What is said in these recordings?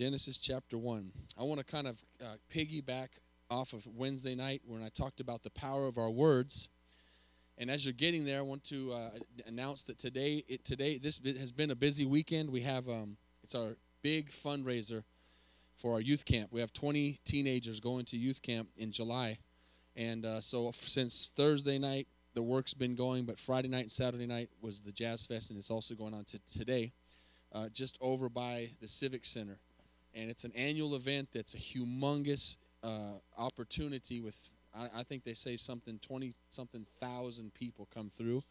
Genesis chapter 1. I want to kind of uh, piggyback off of Wednesday night when I talked about the power of our words. And as you're getting there, I want to uh, announce that today, it, today this has been a busy weekend. We have um, it's our big fundraiser for our youth camp. We have 20 teenagers going to youth camp in July, and uh, so since Thursday night, the work's been going. But Friday night and Saturday night was the Jazz Fest, and it's also going on to today, uh, just over by the Civic Center and it's an annual event that's a humongous uh, opportunity with I, I, think they say something 20 something thousand people come through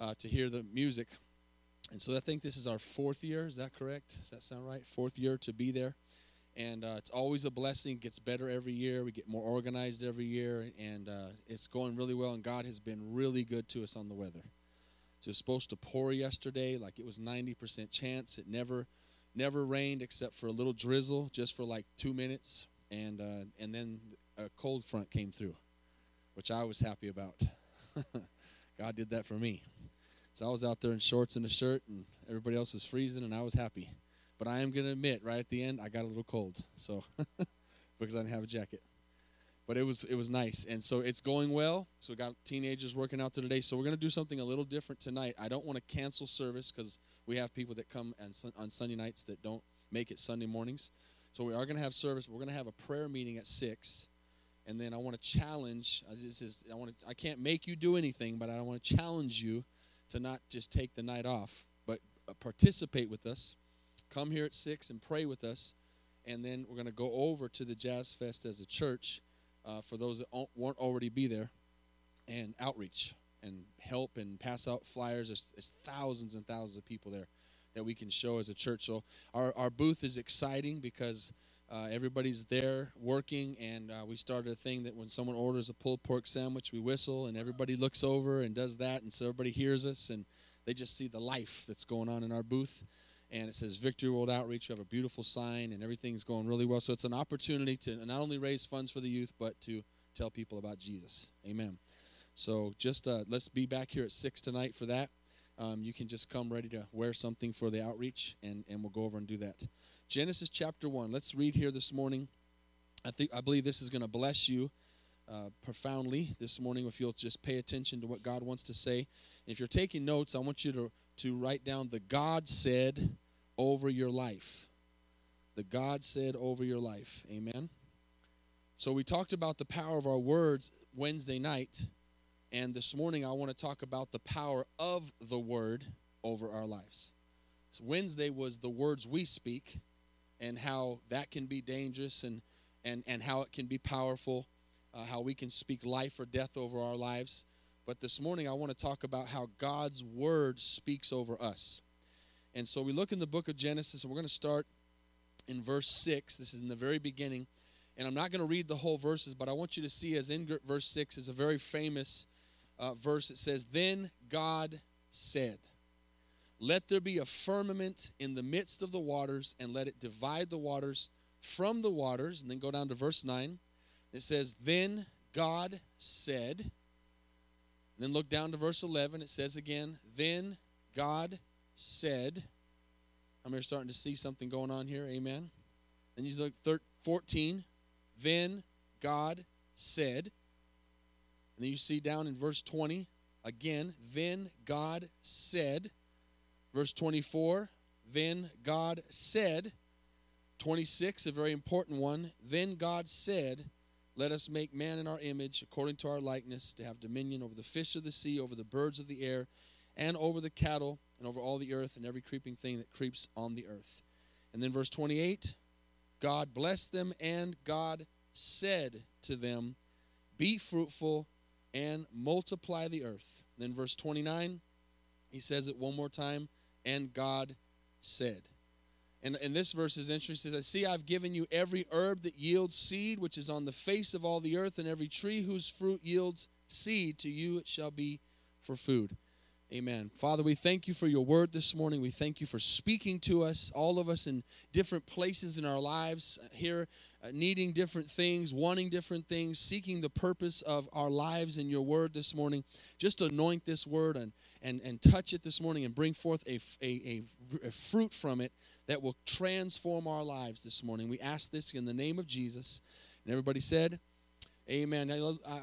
uh, to hear the music. And so i think this is our fourth year is that correct? Does that sound right? Fourth year to be there. And uh, it's always a blessing. It gets better every year. We get more organized every year. And uh, it's going really well. And god has been really good to us on the weather. So it was supposed to pour yesterday. Like it was 90% chance. It never never rained except for a little drizzle just for like two minutes and uh, and then a cold front came through which i was happy about. God did that for me. So i was out there in shorts and a shirt and everybody else was freezing and i was happy. But i am going to admit right at the end i got a little cold so because i didn't have a jacket but it was it was nice. And so it's going well. So we got teenagers working out today. So we're going to do something a little different tonight. I don't want to cancel service because we have people that come on, on sunday nights that don't make it sunday mornings. So we are going to have service. We're going to have a prayer meeting at six. And then i want to challenge this is i want to i can't make you do anything but i want to challenge you to not just take the night off but uh, participate with us. Come here at six and pray with us. And then we're going to go over to the jazz fest as a church uh, for those that won't already be there, and outreach and help and pass out flyers. There's, there's, thousands and thousands of people there that we can show as a church. So our, our booth is exciting because uh, everybody's there working, and uh, we started a thing that when someone orders a pulled pork sandwich, we whistle, and everybody looks over and does that, and so everybody hears us, and they just see the life that's going on in our booth and it says Victory World Outreach. We have a beautiful sign, and everything's going really well. So it's an opportunity to not only raise funds for the youth, but to tell people about Jesus. Amen. So just uh, let's be back here at six tonight for that. Um, you can just come ready to wear something for the outreach, and, and we'll go over and do that. Genesis chapter one. Let's read here this morning. I think I believe this is going to bless you uh, profoundly this morning if you'll just pay attention to what God wants to say. If you're taking notes, I want you to to write down the God said over your life. The God said over your life. Amen. So we talked about the power of our words Wednesday night. And this morning I want to talk about the power of the word over our lives. So Wednesday was the words we speak and how that can be dangerous and, and, and how it can be powerful, uh, how we can speak life or death over our lives. But this morning I want to talk about how God's word speaks over us. And so we look in the book of Genesis, and we're going to start in verse 6. This is in the very beginning. And I'm not going to read the whole verses, but I want you to see as in verse 6 is a very famous uh, verse. It says, Then God said, Let there be a firmament in the midst of the waters, and let it divide the waters from the waters. And then go down to verse 9. It says, Then God said, then look down to verse 11. It says again, Then God said, I'm here starting to see something going on here. Amen. And you look 13, 14, then God said. And then you see down in verse 20, again, then God said. Verse 24, then God said. 26, a very important one, then God said, Let us make man in our image, according to our likeness, to have dominion over the fish of the sea, over the birds of the air, and over the cattle and over all the earth and every creeping thing that creeps on the earth. And then verse 28 God blessed them, and God said to them, Be fruitful and multiply the earth. And then verse 29, he says it one more time, and God said. And, and this verse is interesting. It says, I see I've given you every herb that yields seed, which is on the face of all the earth, and every tree whose fruit yields seed, to you it shall be for food. Amen. Father, we thank you for your word this morning. We thank you for speaking to us, all of us in different places in our lives, here uh, needing different things, wanting different things, seeking the purpose of our lives in your word this morning. Just anoint this word and, and, and touch it this morning and bring forth a, a, a, a fruit from it that will transform our lives this morning. We ask this in the name of Jesus. And everybody said, Amen. I,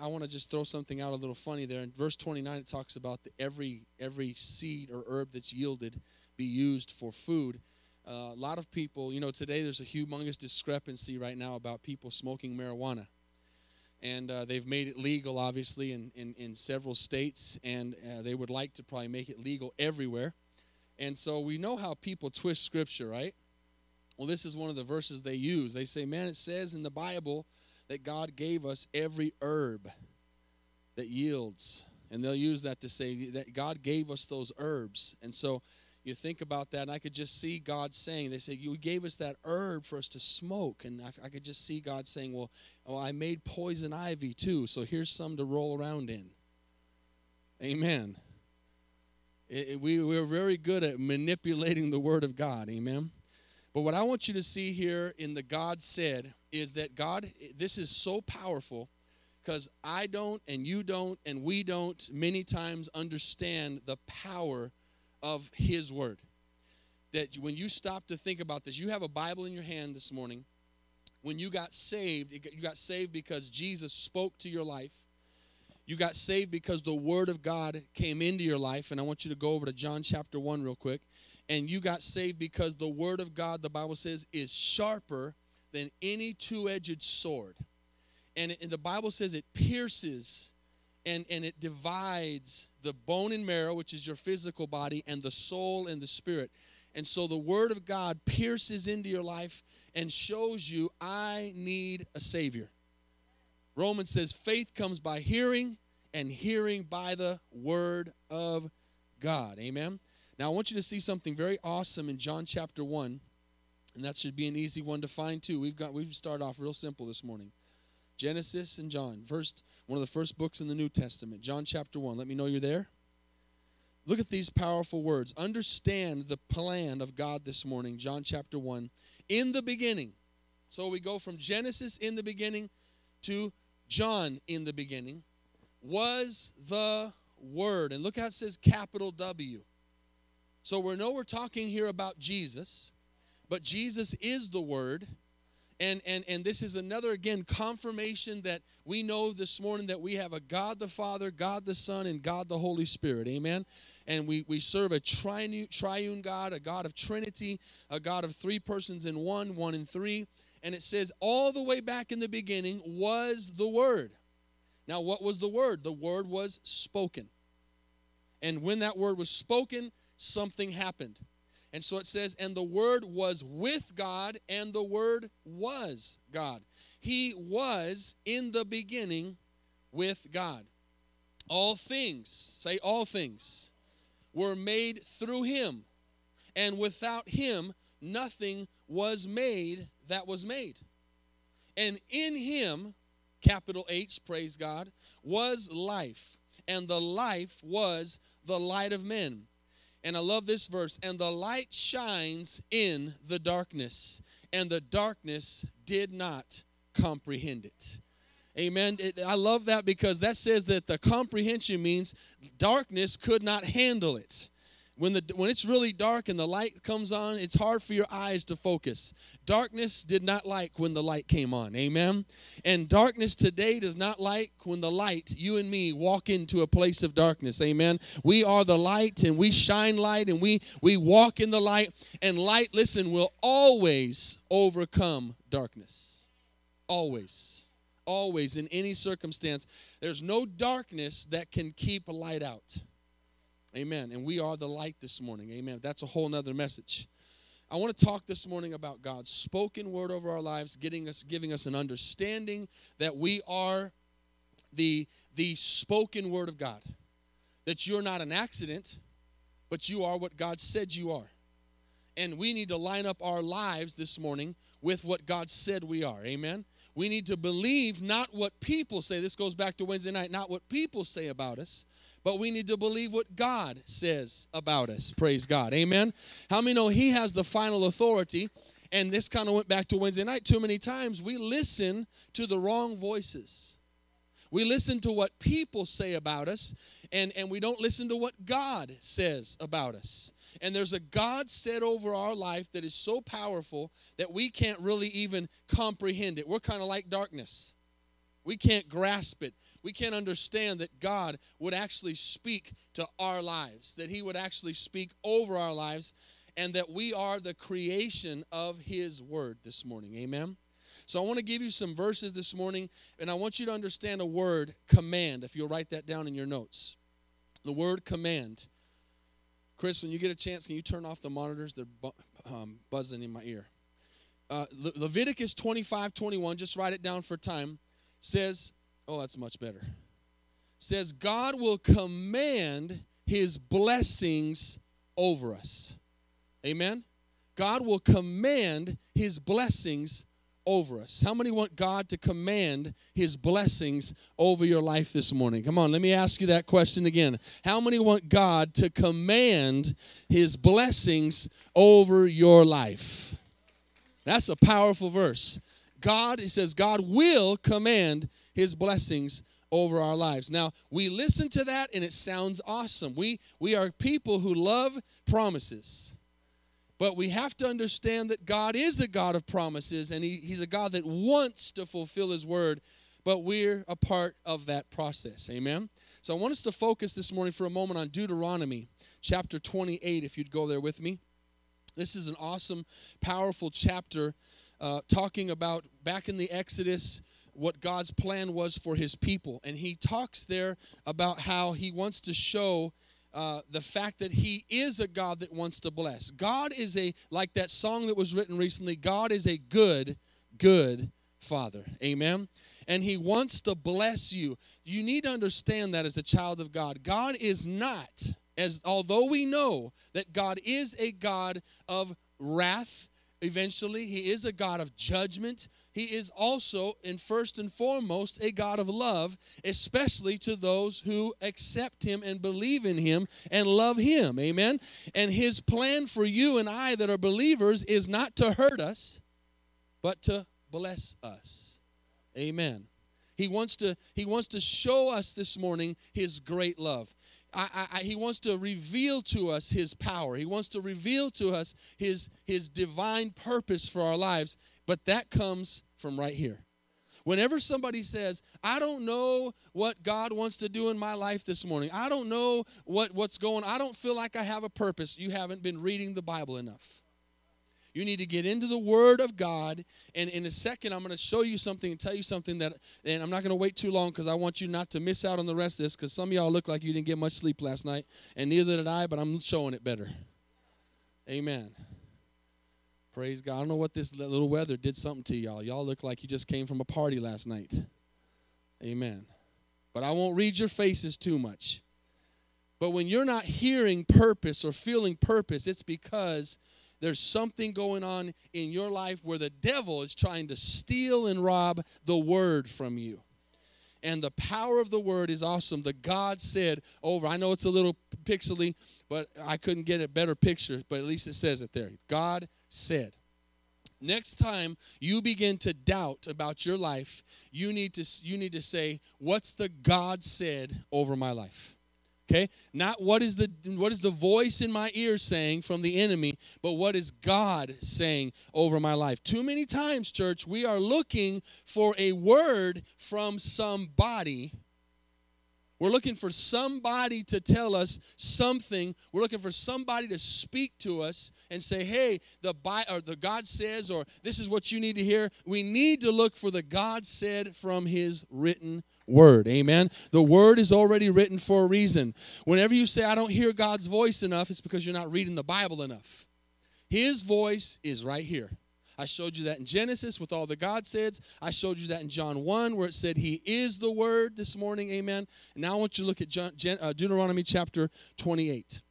I want to just throw something out a little funny there. In verse 29, it talks about the every every seed or herb that's yielded be used for food. Uh, a lot of people, you know, today there's a humongous discrepancy right now about people smoking marijuana. And uh, they've made it legal, obviously, in, in, in several states, and uh, they would like to probably make it legal everywhere. And so we know how people twist scripture, right? Well, this is one of the verses they use. They say, man, it says in the Bible that God gave us every herb that yields. And they'll use that to say that God gave us those herbs. And so you think about that, and I could just see God saying, they say, You gave us that herb for us to smoke. And I, I could just see God saying, well, well, I made poison ivy too, so here's some to roll around in. Amen. It, it, we, we're very good at manipulating the Word of God. Amen. But what I want you to see here in the God said is that God, this is so powerful because I don't, and you don't, and we don't many times understand the power of His Word. That when you stop to think about this, you have a Bible in your hand this morning. When you got saved, you got saved because Jesus spoke to your life. You got saved because the Word of God came into your life. And I want you to go over to John chapter 1 real quick. And you got saved because the Word of God, the Bible says, is sharper than any two edged sword. And, and the Bible says it pierces and, and it divides the bone and marrow, which is your physical body, and the soul and the spirit. And so the Word of God pierces into your life and shows you, I need a Savior. Romans says faith comes by hearing, and hearing by the Word of God. Amen. Now, I want you to see something very awesome in John chapter 1. And that should be an easy one to find too. We've got we've started off real simple this morning. Genesis and John, first one of the first books in the New Testament, John chapter 1. Let me know you're there. Look at these powerful words. Understand the plan of God this morning, John chapter 1. In the beginning. So we go from Genesis in the beginning to John in the beginning was the Word. And look how it says capital W. So we know we're talking here about Jesus. But Jesus is the Word. And, and, and this is another, again, confirmation that we know this morning that we have a God the Father, God the Son, and God the Holy Spirit. Amen. And we, we serve a triune, triune God, a God of Trinity, a God of three persons in one, one in three. And it says, all the way back in the beginning was the Word. Now, what was the Word? The Word was spoken. And when that Word was spoken, something happened. And so it says, and the Word was with God, and the Word was God. He was in the beginning with God. All things, say all things, were made through Him. And without Him, nothing was made that was made. And in Him, capital H, praise God, was life. And the life was the light of men. And I love this verse. And the light shines in the darkness, and the darkness did not comprehend it. Amen. It, I love that because that says that the comprehension means darkness could not handle it. When, the, when it's really dark and the light comes on, it's hard for your eyes to focus. Darkness did not like when the light came on. Amen. And darkness today does not like when the light, you and me, walk into a place of darkness. Amen. We are the light and we shine light and we, we walk in the light. And light, listen, will always overcome darkness. Always. Always. In any circumstance. There's no darkness that can keep light out. Amen. And we are the light this morning. Amen. That's a whole nother message. I want to talk this morning about God's spoken word over our lives, getting us, giving us an understanding that we are the, the spoken word of God. That you're not an accident, but you are what God said you are. And we need to line up our lives this morning with what God said we are. Amen. We need to believe not what people say. This goes back to Wednesday night, not what people say about us, but we need to believe what God says about us. Praise God. Amen. How many know He has the final authority? And this kind of went back to Wednesday night. Too many times we listen to the wrong voices. We listen to what people say about us, and, and we don't listen to what God says about us. And there's a God said over our life that is so powerful that we can't really even comprehend it. We're kind of like darkness. We can't grasp it. We can't understand that God would actually speak to our lives, that He would actually speak over our lives, and that we are the creation of His Word this morning. Amen. So I want to give you some verses this morning, and I want you to understand a word, command, if you'll write that down in your notes. The word command. Chris, when you get a chance, can you turn off the monitors? They're bu- um, buzzing in my ear. Uh, Le- Leviticus 25 21, just write it down for time, says, oh, that's much better. Says, God will command his blessings over us. Amen? God will command his blessings over us. How many want God to command his blessings over your life this morning? Come on, let me ask you that question again. How many want God to command his blessings over your life? That's a powerful verse. God, it says, God will command his blessings over our lives. Now, we listen to that and it sounds awesome. We we are people who love promises. But we have to understand that God is a God of promises and he, He's a God that wants to fulfill His word, but we're a part of that process. Amen? So I want us to focus this morning for a moment on Deuteronomy chapter 28, if you'd go there with me. This is an awesome, powerful chapter uh, talking about back in the Exodus what God's plan was for His people. And He talks there about how He wants to show uh, the fact that he is a God that wants to bless. God is a, like that song that was written recently, God is a good, good Father. Amen. And he wants to bless you. You need to understand that as a child of God. God is not, as although we know that God is a God of wrath, eventually, he is a God of judgment he is also, and first and foremost, a God of love, especially to those who accept Him and believe in Him and love Him. Amen. And His plan for you and I that are believers is not to hurt us, but to bless us. Amen. He wants to, he wants to show us this morning His great love. I, I, he wants to reveal to us his power. He wants to reveal to us his, his divine purpose for our lives. But that comes from right here. Whenever somebody says, I don't know what God wants to do in my life this morning, I don't know what, what's going I don't feel like I have a purpose, you haven't been reading the Bible enough. You need to get into the Word of God. And in a second, I'm going to show you something and tell you something that, and I'm not going to wait too long because I want you not to miss out on the rest of this because some of y'all look like you didn't get much sleep last night, and neither did I, but I'm showing it better. Amen. Praise God. I don't know what this little weather did something to y'all. Y'all look like you just came from a party last night. Amen. But I won't read your faces too much. But when you're not hearing purpose or feeling purpose, it's because there's something going on in your life where the devil is trying to steal and rob the word from you. And the power of the word is awesome. The God said over, I know it's a little pixely, but I couldn't get a better picture, but at least it says it there. God said. Next time you begin to doubt about your life, you need to you need to say, "What's the God said over my life?" Okay? Not what is the what is the voice in my ear saying from the enemy, but what is God saying over my life? Too many times, church, we are looking for a word from somebody we're looking for somebody to tell us something. We're looking for somebody to speak to us and say, "Hey, the by or the God says," or "This is what you need to hear." We need to look for the God said from His written word. Amen. The word is already written for a reason. Whenever you say, "I don't hear God's voice enough," it's because you're not reading the Bible enough. His voice is right here. I showed you that in Genesis with all the God says. I showed you that in John 1 where it said he is the word this morning. Amen. And now I want you to look at uh, Deuteronomy chapter 28.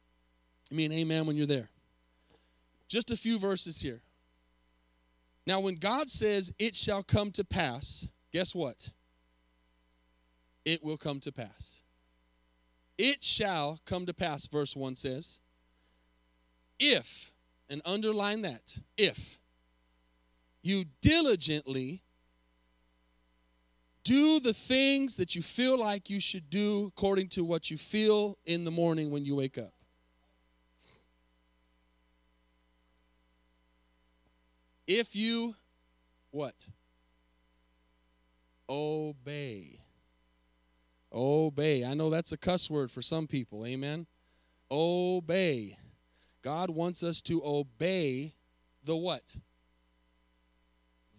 I mean, amen when you're there. Just a few verses here. Now, when God says it shall come to pass, guess what? It will come to pass. It shall come to pass, verse 1 says, if, and underline that, if you diligently do the things that you feel like you should do according to what you feel in the morning when you wake up. If you what? Obey. Obey. I know that's a cuss word for some people. Amen. Obey. God wants us to obey the what?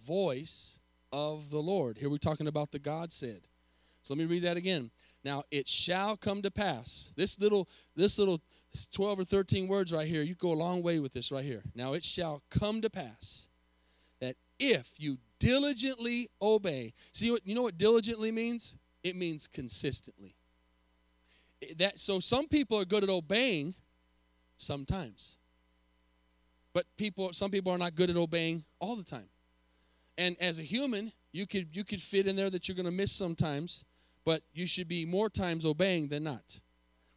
Voice of the Lord. Here we're talking about the God said. So let me read that again. Now it shall come to pass. This little this little 12 or 13 words right here, you go a long way with this right here. Now it shall come to pass that if you diligently obey. See what you know what diligently means? It means consistently. That so some people are good at obeying sometimes. But people some people are not good at obeying all the time. And as a human, you could you could fit in there that you're going to miss sometimes, but you should be more times obeying than not.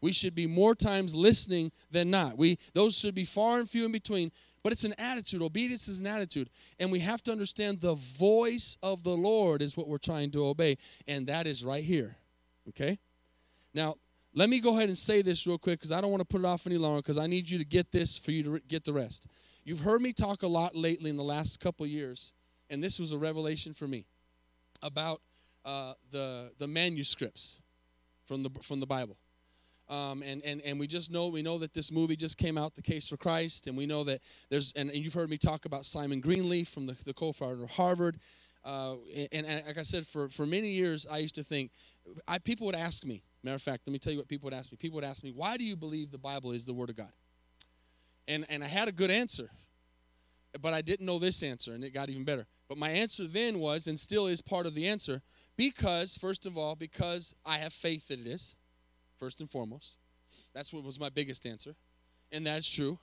We should be more times listening than not. We those should be far and few in between. But it's an attitude. Obedience is an attitude. And we have to understand the voice of the Lord is what we're trying to obey. And that is right here. Okay? Now, let me go ahead and say this real quick because I don't want to put it off any longer because I need you to get this for you to get the rest. You've heard me talk a lot lately in the last couple years, and this was a revelation for me about uh, the the manuscripts from the from the Bible. Um, and, and, and we just know we know that this movie just came out the case for christ and we know that there's and, and you've heard me talk about simon greenleaf from the, the co-founder of harvard. Uh, and, and, like i said for, for many years i used to think I, people would ask me matter of fact let me tell you what people would ask me. People would ask me why do you believe the bible is the word of god? And, and i had a good answer but i didn't know this answer and it got even better. But my answer then was and still is part of the answer because first of all because i have faith that it is first and foremost. That's what was my biggest answer. And that's true.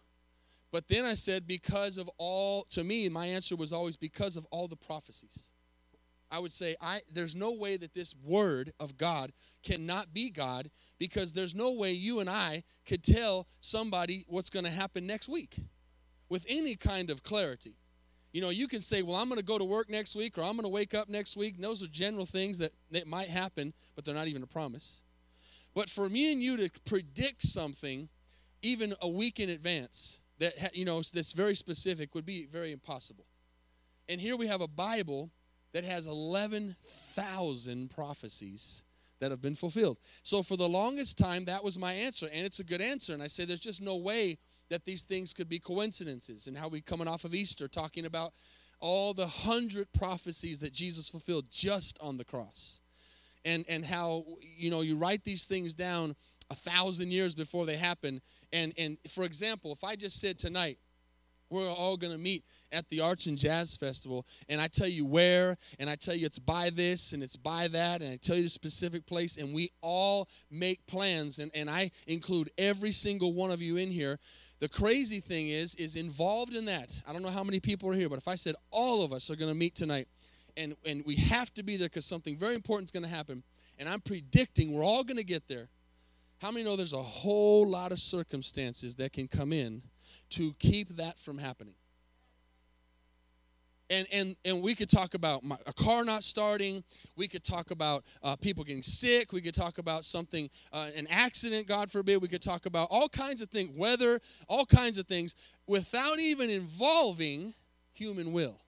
But then I said, because of all, to me, my answer was always because of all the prophecies. I would say, I, there's no way that this word of God cannot be God because there's no way you and I could tell somebody what's going to happen next week with any kind of clarity. You know, you can say, well, I'm going to go to work next week or I'm going to wake up next week. And those are general things that, that might happen, but they're not even a promise. But for me and you to predict something even a week in advance that you know that's very specific would be very impossible. And here we have a Bible that has 11,000 prophecies that have been fulfilled. So for the longest time that was my answer and it's a good answer and I say there's just no way that these things could be coincidences and how we coming off of Easter talking about all the hundred prophecies that Jesus fulfilled just on the cross and and how you know you write these things down a thousand years before they happen. And and for example if i just said tonight we're all going to meet at the arts and jazz festival and i tell you where and i tell you it's by this and it's by that and i tell you the specific place and we all make plans and, and i include every single one of you in here. The crazy thing is is involved in that. I don't know how many people are here but if i said all of us are going to meet tonight and, and we have to be there because something very important is going to happen. And I'm predicting we're all going to get there. How many know there's a whole lot of circumstances that can come in to keep that from happening? And, and, and we could talk about my, a car not starting. We could talk about uh, people getting sick. We could talk about something, uh, an accident, God forbid. We could talk about all kinds of things, weather, all kinds of things, without even involving human will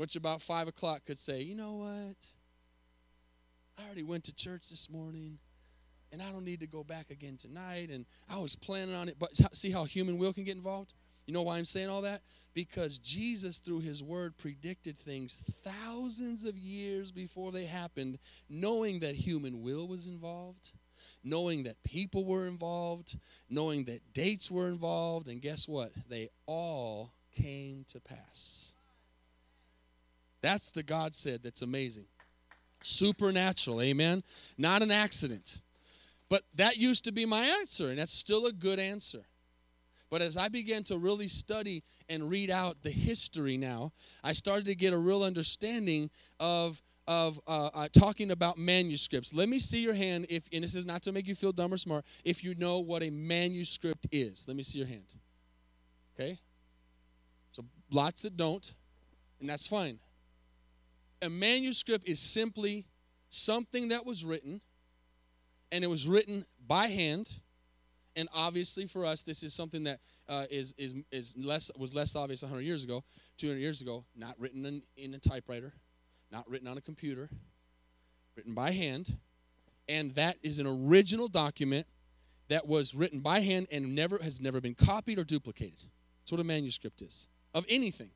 which about five o'clock could say, you know what? I already went to church this morning and I don't need to go back again tonight. And I was planning on it. But see how human will can get involved? You know why I'm saying all that? Because Jesus, through his word, predicted things thousands of years before they happened, knowing that human will was involved, knowing that people were involved, knowing that dates were involved. And guess what? They all came to pass. That's the God said that's amazing. Supernatural, amen? Not an accident. But that used to be my answer, and that's still a good answer. But as I began to really study and read out the history now, I started to get a real understanding of of uh, uh, talking about manuscripts. Let me see your hand. If and this is not to make you feel dumb or smart. If you know what a manuscript is, let me see your hand. Okay. So lots that don't, and that's fine. A manuscript is simply something that was written, and it was written by hand. And obviously, for us, this is something that uh, is is is less was less obvious 100 years ago, 200 years ago. Not written in, in a typewriter, not written on a computer, written by hand, and that is an original document that was written by hand and never has never been copied or duplicated. That's what a manuscript is of anything.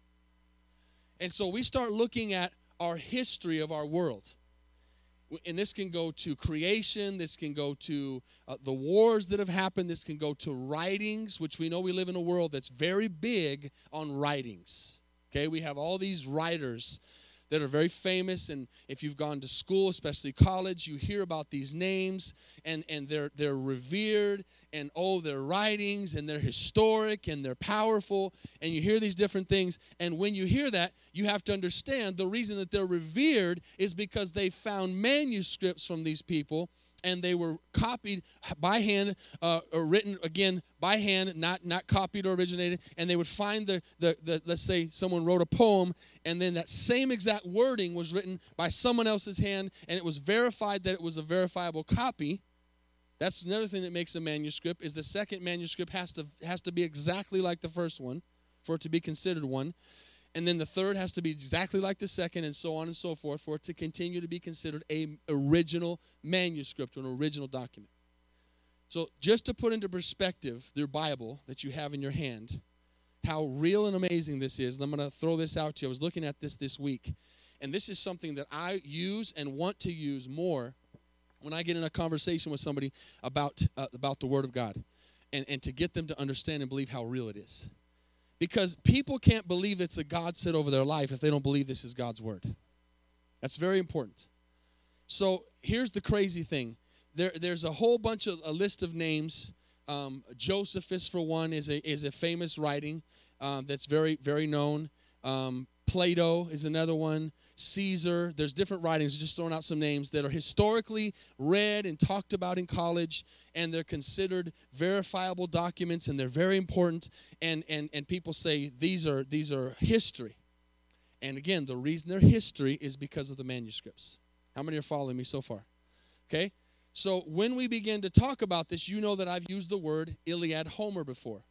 And so we start looking at our history of our world. And this can go to creation, this can go to uh, the wars that have happened, this can go to writings, which we know we live in a world that's very big on writings. Okay, we have all these writers that are very famous. And if you've gone to school especially college you hear about these names and and they're they're revered and oh their writings and they're historic and they're powerful and you hear these different things. And when you hear that you have to understand the reason that they're revered is because they found manuscripts from these people and they were copied by hand uh, or written again by hand not not copied or originated and they would find the, the the let's say someone wrote a poem and then that same exact wording was written by someone else's hand and it was verified that it was a verifiable copy. That's another thing that makes a manuscript is the second manuscript has to has to be exactly like the first one for it to be considered one and then the third has to be exactly like the second and so on and so forth for it to continue to be considered a original manuscript or an original document. So just to put into perspective your bible that you have in your hand how real and amazing this is i'm going to throw this out to you. I was looking at this this week and this is something that i use and want to use more when i get in a conversation with somebody about uh, about the word of god and, and to get them to understand and believe how real it is because people can't believe it's a God said over their life if they don't believe this is God's word. That's very important. So here's the crazy thing there, there's a whole bunch of a list of names. Um, Josephus, for one, is a, is a famous writing um, that's very, very known. Um, Plato is another one. Caesar. There's different writings, just throwing out some names that are historically read and talked about in college, and they're considered verifiable documents, and they're very important. And and and people say these are these are history. And again, the reason they're history is because of the manuscripts. How many are following me so far? Okay. So when we begin to talk about this, you know that I've used the word Iliad Homer before,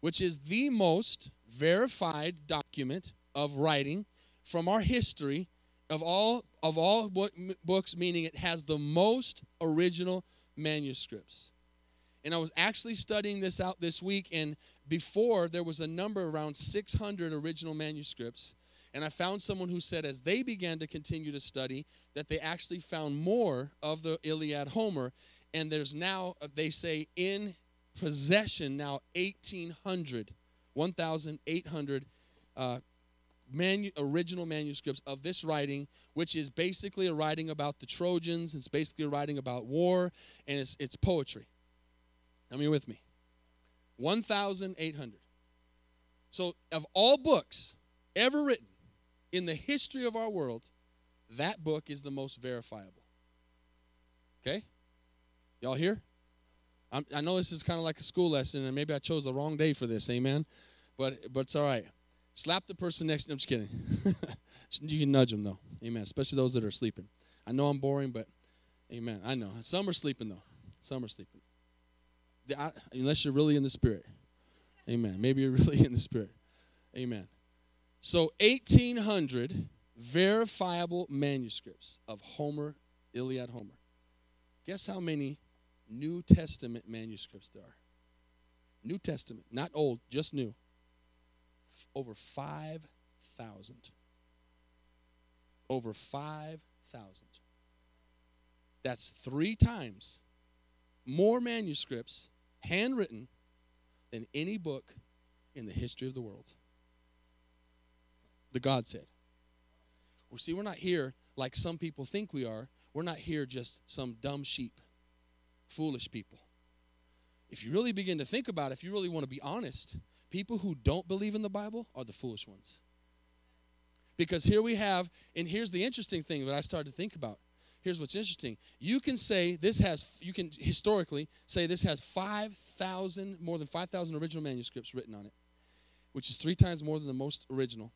which is the most verified document of writing from our history of all of all books meaning it has the most original manuscripts. And i was actually studying this out this week and before there was a number around 600 original manuscripts and i found someone who said as they began to continue to study that they actually found more of the iliad homer and there's now they say in possession now 1800 1800 uh, manu- original manuscripts of this writing, which is basically a writing about the Trojans. It's basically a writing about war, and it's, it's poetry. Come here with me. 1,800. So, of all books ever written in the history of our world, that book is the most verifiable. Okay? Y'all here? I know this is kind of like a school lesson, and maybe I chose the wrong day for this, amen? But, but it's all right. Slap the person next to I'm just kidding. you can nudge them though. Amen. Especially those that are sleeping. I know I'm boring, but amen. I know. Some are sleeping though. Some are sleeping. I, unless you're really in the spirit. Amen. Maybe you're really in the spirit. Amen. So 1800 verifiable manuscripts of Homer, Iliad Homer. Guess how many New Testament manuscripts there are? New Testament, not old, just new over 5,000. Over 5,000. That's three times more manuscripts handwritten than any book in the history of the world. The God said. Well, see, we're not here like some people think we are. We're not here just some dumb sheep, foolish people. If you really begin to think about it, if you really want to be honest, people who don't believe in the Bible are the foolish ones. Because here we have, and here's the interesting thing that I started to think about. Here's what's interesting. You can say this has, you can historically say this has 5,000, more than 5,000 original manuscripts written on it, which is three times more than the most original.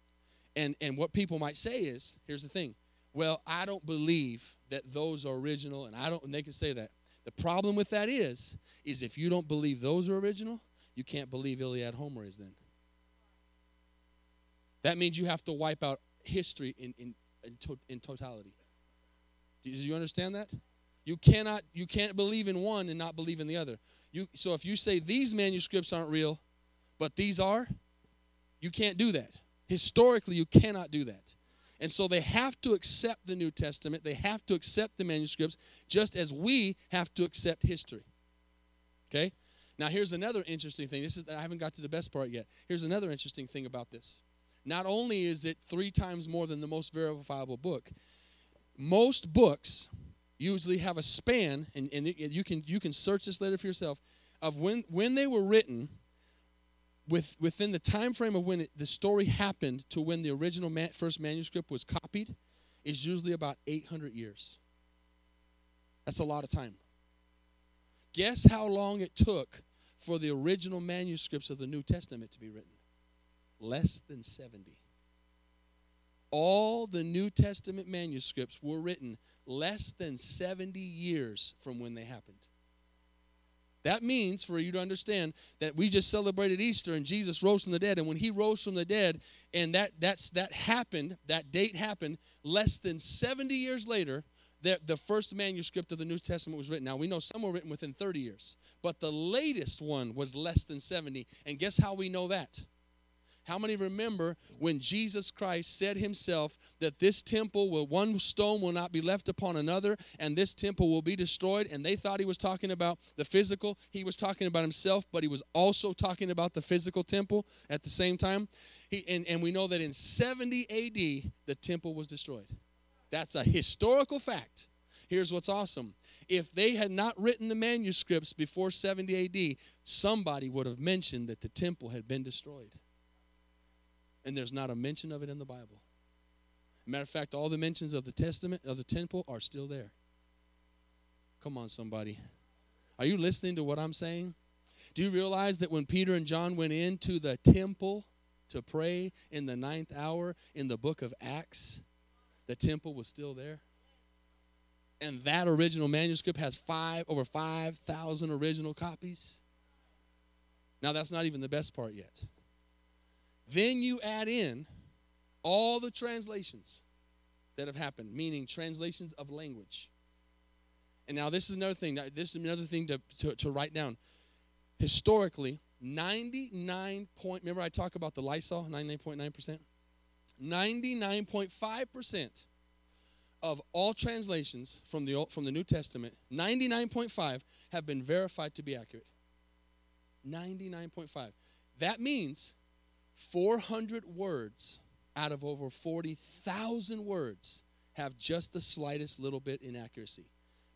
And, and what people might say is, here's the thing. Well, I don't believe that those are original, and I don't, and they can say that. The problem with that is, is if you don't believe those are original, you can't believe Iliad Homer is then. That means you have to wipe out history in, in, in, to, in totality. Do you understand that? You cannot you can't believe in one and not believe in the other. You so if you say these manuscripts aren't real, but these are, you can't do that. Historically, you cannot do that. And so they have to accept the New Testament. They have to accept the manuscripts just as we have to accept history. Okay? Now here's another interesting thing. This is I haven't got to the best part yet. Here's another interesting thing about this. Not only is it 3 times more than the most verifiable book, most books usually have a span and, and you can you can search this later for yourself of when when they were written with, within the time frame of when it, the story happened to when the original first manuscript was copied is usually about 800 years. That's a lot of time. Guess how long it took for the original manuscripts of the New Testament to be written? Less than 70. All the New Testament manuscripts were written less than 70 years from when they happened. That means, for you to understand, that we just celebrated Easter and Jesus rose from the dead. And when he rose from the dead, and that, that's, that happened, that date happened, less than 70 years later, that the first manuscript of the New Testament was written. Now, we know some were written within 30 years, but the latest one was less than 70. And guess how we know that? How many remember when Jesus Christ said himself that this temple will one stone will not be left upon another and this temple will be destroyed and they thought he was talking about the physical he was talking about himself but he was also talking about the physical temple at the same time he, and, and we know that in 70 AD the temple was destroyed that's a historical fact here's what's awesome if they had not written the manuscripts before 70 AD somebody would have mentioned that the temple had been destroyed and there's not a mention of it in the Bible. Matter of fact, all the mentions of the testament of the temple are still there. Come on, somebody. Are you listening to what I'm saying? Do you realize that when Peter and John went into the temple to pray in the ninth hour in the book of Acts, the temple was still there? And that original manuscript has five over 5,000 original copies. Now, that's not even the best part yet. Then you add in all the translations that have happened, meaning translations of language. And now this is another thing. This is another thing to, to, to write down. Historically, 99 point, remember I talk about the Lysol, 99.9%? 99.5% of all translations from the, from the New Testament, 99.5 have been verified to be accurate. 99.5. That means 400 words out of over 40,000 words have just the slightest little bit inaccuracy.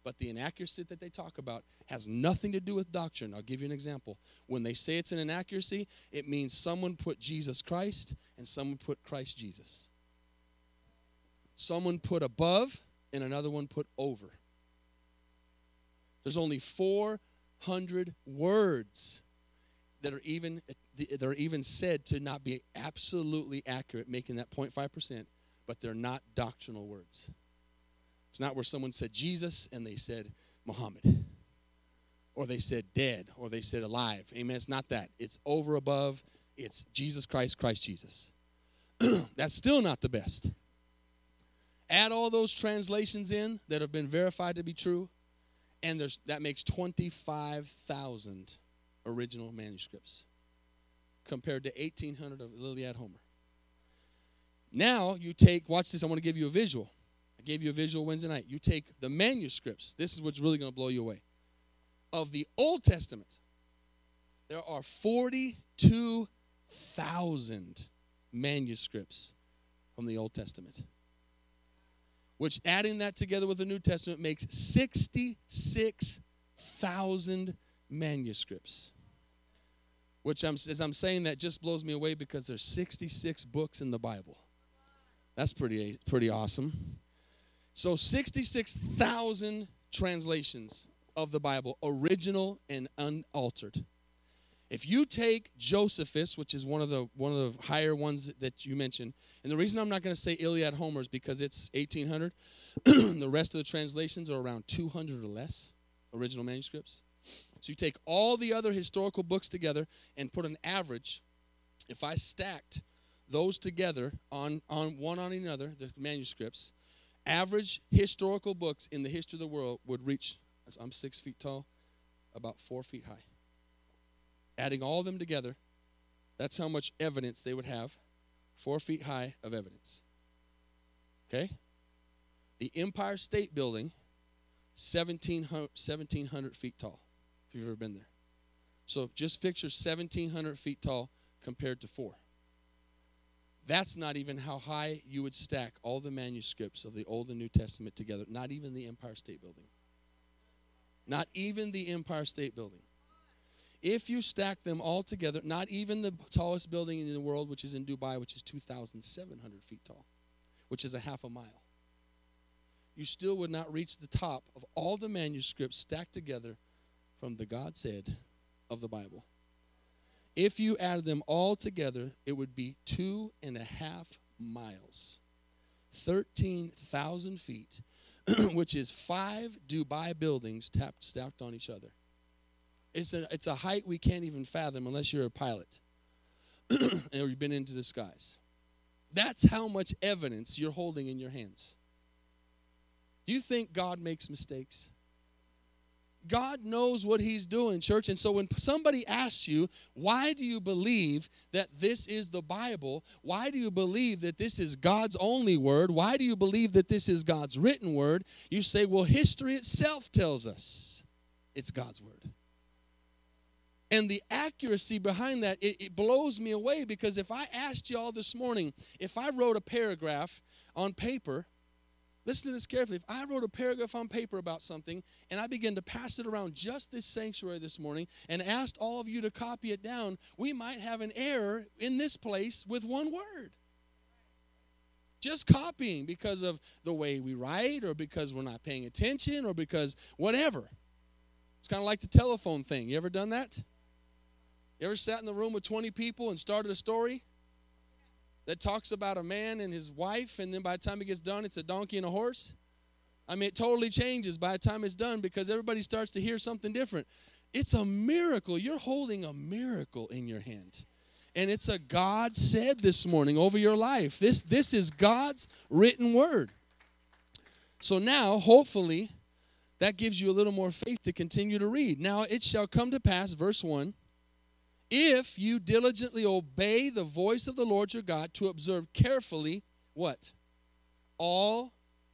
But the inaccuracy that they talk about has nothing to do with doctrine. I'll give you an example. When they say it's an inaccuracy, it means someone put Jesus Christ and someone put Christ Jesus. Someone put above and another one put over. There's only 400 words that are even they're even said to not be absolutely accurate, making that 0.5%, but they're not doctrinal words. It's not where someone said Jesus and they said Muhammad, or they said dead, or they said alive. Amen. It's not that. It's over above. It's Jesus Christ, Christ Jesus. That's still not the best. Add all those translations in that have been verified to be true, and there's, that makes 25,000 original manuscripts compared to 1800 of Iliad Homer. Now you take, watch this, I want to give you a visual. Gave you a visual Wednesday night. You take the manuscripts, this is what's really going to blow you away. Of the Old Testament, there are 42,000 manuscripts from the Old Testament. Which, adding that together with the New Testament, makes 66,000 manuscripts. Which, I'm, as I'm saying that, just blows me away because there's 66 books in the Bible. That's pretty pretty awesome. So 66,000 translations of the Bible, original and unaltered. If you take Josephus, which is one of the one of the higher ones that you mentioned, and the reason I'm not going to say Iliad Homer is because it's 1800. the rest of the translations are around 200 or less original manuscripts. So you take all the other historical books together and put an average. If I stacked those together on, on one on another, the manuscripts, average historical books in the history of the world would reach, I'm six feet tall, about four feet high. Adding all of them together, that's how much evidence they would have. Four feet high of evidence. Okay? The Empire State Building, 1,700, 1,700 feet tall, if you've ever been there. So just picture 1,700 feet tall compared to four. That's not even how high you would stack all the manuscripts of the Old and New Testament together, not even the Empire State Building. Not even the Empire State Building. If you stack them all together, not even the tallest building in the world, which is in Dubai, which is 2,700 feet tall, which is a half a mile, you still would not reach the top of all the manuscripts stacked together from the God said of the Bible. If you added them all together, it would be two and a half miles, 13,000 feet, which is five Dubai buildings tapped, stacked on each other. It's a, it's a height we can't even fathom unless you're a pilot or you've been into the skies. That's how much evidence you're holding in your hands. Do you think God makes mistakes? God knows what He's doing, church. And so when somebody asks you, why do you believe that this is the Bible? Why do you believe that this is God's only word? Why do you believe that this is God's written word? You say, well, history itself tells us it's God's word. And the accuracy behind that, it, it blows me away because if I asked you all this morning, if I wrote a paragraph on paper, Listen to this carefully. If I wrote a paragraph on paper about something and I began to pass it around just this sanctuary this morning and asked all of you to copy it down, we might have an error in this place with one word. Just copying because of the way we write or because we're not paying attention or because whatever. It's kind of like the telephone thing. You ever done that? You ever sat in the room with 20 people and started a story? That talks about a man and his wife, and then by the time it gets done, it's a donkey and a horse. I mean, it totally changes by the time it's done because everybody starts to hear something different. It's a miracle. You're holding a miracle in your hand. And it's a God said this morning over your life. This, this is God's written word. So now, hopefully, that gives you a little more faith to continue to read. Now, it shall come to pass, verse 1 if you diligently obey the voice of the Lord your God to observe carefully what? All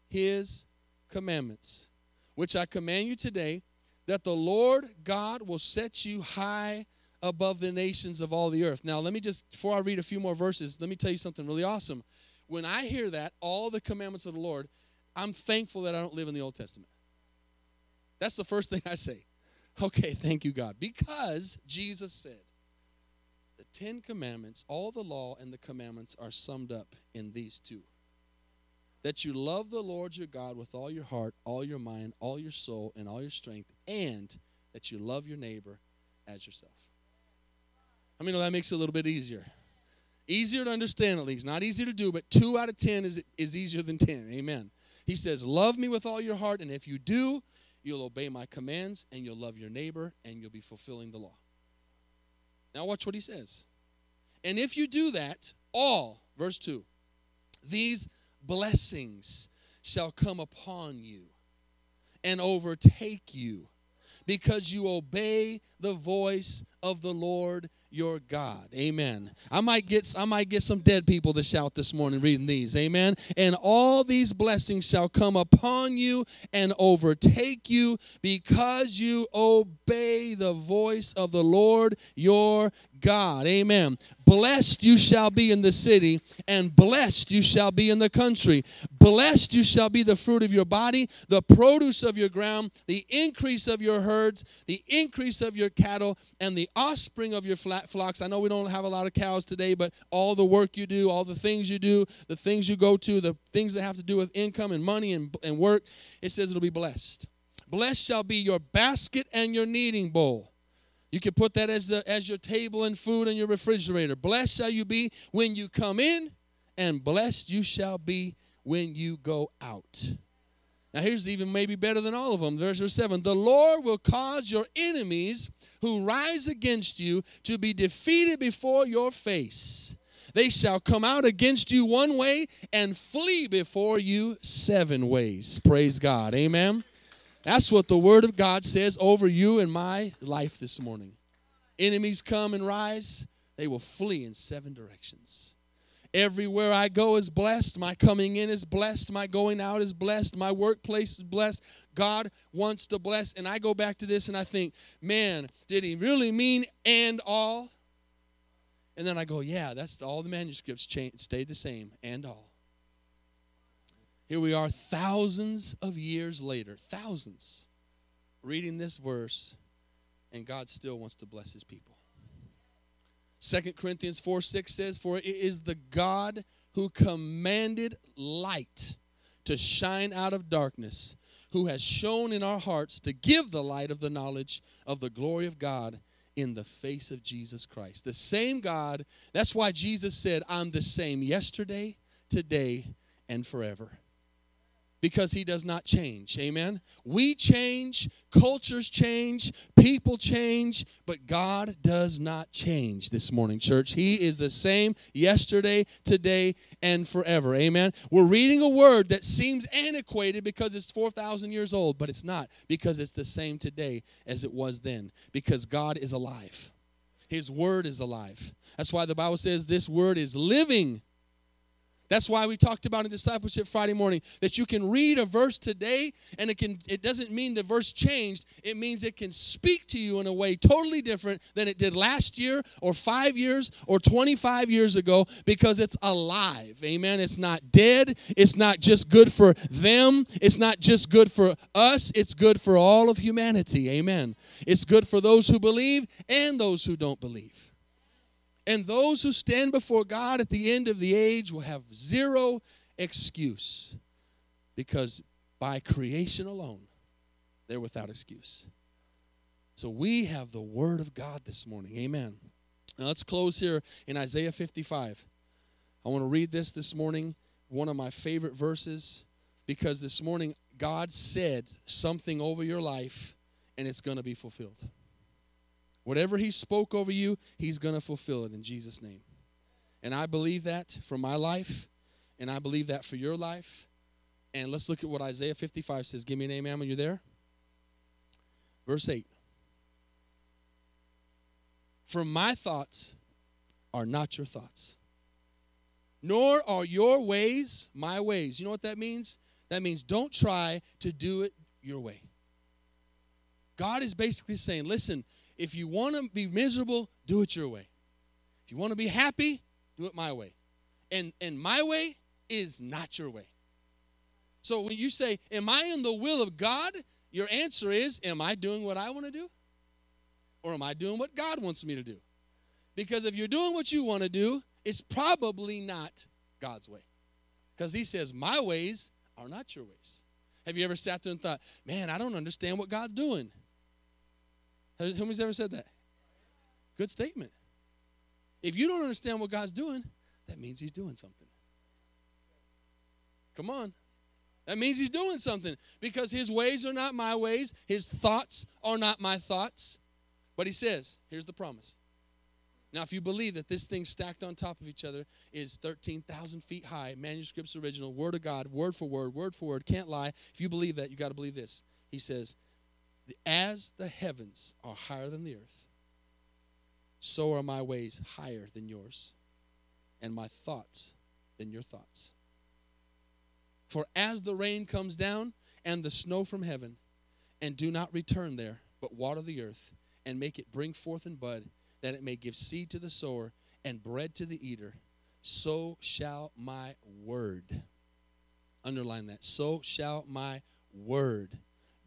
his commandments, which I command you today, that the Lord God will set you high above the nations of all the earth. Now, let me just, before I read a few more verses, let me tell you something really awesome. When I hear that, all the commandments of the Lord, I'm thankful that I don't live in the Old Testament. That's the first thing I say. Okay, thank you, God. Because Jesus said, Ten Commandments, all the law and the commandments are summed up in these two that you love the Lord your God with all your heart, all your mind, all your soul, and all your strength, and that you love your neighbor as yourself. I mean, that makes it a little bit easier. Easier to understand, at least. Not easy to do, but two out of ten is, is easier than ten. Amen. He says, Love me with all your heart, and if you do, you'll obey my commands, and you'll love your neighbor, and you'll be fulfilling the law. Now, watch what he says. And if you do that, all, verse 2, these blessings shall come upon you and overtake you because you obey the voice of the Lord your God. Amen. I might get I might get some dead people to shout this morning reading these. Amen. And all these blessings shall come upon you and overtake you because you obey the voice of the Lord your God. Amen. Blessed you shall be in the city, and blessed you shall be in the country. Blessed you shall be the fruit of your body, the produce of your ground, the increase of your herds, the increase of your cattle, and the offspring of your flat flocks. I know we don't have a lot of cows today, but all the work you do, all the things you do, the things you go to, the things that have to do with income and money and, and work, it says it'll be blessed. Blessed shall be your basket and your kneading bowl. You can put that as the as your table and food and your refrigerator. Blessed shall you be when you come in, and blessed you shall be when you go out. Now, here's even maybe better than all of them. Verse 7 The Lord will cause your enemies who rise against you to be defeated before your face. They shall come out against you one way and flee before you seven ways. Praise God. Amen. That's what the Word of God says over you and my life this morning. Enemies come and rise, they will flee in seven directions. Everywhere I go is blessed. My coming in is blessed. My going out is blessed. My workplace is blessed. God wants to bless. And I go back to this and I think, man, did he really mean and all? And then I go, yeah, that's all the manuscripts changed, stayed the same, and all. Here we are, thousands of years later, thousands, reading this verse, and God still wants to bless his people. Second Corinthians 4 6 says, For it is the God who commanded light to shine out of darkness, who has shown in our hearts to give the light of the knowledge of the glory of God in the face of Jesus Christ. The same God, that's why Jesus said, I'm the same yesterday, today, and forever because he does not change. Amen. We change, cultures change, people change, but God does not change this morning, church. He is the same yesterday, today, and forever. Amen. We're reading a word that seems antiquated because it's 4,000 years old, but it's not because it's the same today as it was then because God is alive. His word is alive. That's why the Bible says this word is living that's why we talked about in discipleship Friday morning that you can read a verse today and it can it doesn't mean the verse changed. It means it can speak to you in a way totally different than it did last year or 5 years or 25 years ago because it's alive. Amen. It's not dead. It's not just good for them. It's not just good for us. It's good for all of humanity. Amen. It's good for those who believe and those who don't believe. And those who stand before God at the end of the age will have zero excuse because by creation alone, they're without excuse. So we have the Word of God this morning. Amen. Now let's close here in Isaiah 55. I want to read this this morning, one of my favorite verses, because this morning God said something over your life and it's going to be fulfilled. Whatever He spoke over you, He's going to fulfill it in Jesus' name. And I believe that for my life, and I believe that for your life. And let's look at what Isaiah 55 says. Give me an amen when you're there. Verse 8. For my thoughts are not your thoughts, nor are your ways my ways. You know what that means? That means don't try to do it your way. God is basically saying, listen, if you want to be miserable, do it your way. If you want to be happy, do it my way. And and my way is not your way. So when you say, "Am I in the will of God?" your answer is, "Am I doing what I want to do? Or am I doing what God wants me to do?" Because if you're doing what you want to do, it's probably not God's way. Because he says, "My ways are not your ways." Have you ever sat there and thought, "Man, I don't understand what God's doing." Who's ever said that? Good statement. If you don't understand what God's doing, that means He's doing something. Come on. That means He's doing something because His ways are not my ways, His thoughts are not my thoughts. But He says, here's the promise. Now, if you believe that this thing stacked on top of each other is 13,000 feet high, manuscripts original, word of God, word for word, word for word, can't lie. If you believe that, you got to believe this. He says, as the heavens are higher than the earth, so are my ways higher than yours, and my thoughts than your thoughts. For as the rain comes down and the snow from heaven, and do not return there, but water the earth, and make it bring forth and bud, that it may give seed to the sower and bread to the eater, so shall my word, underline that, so shall my word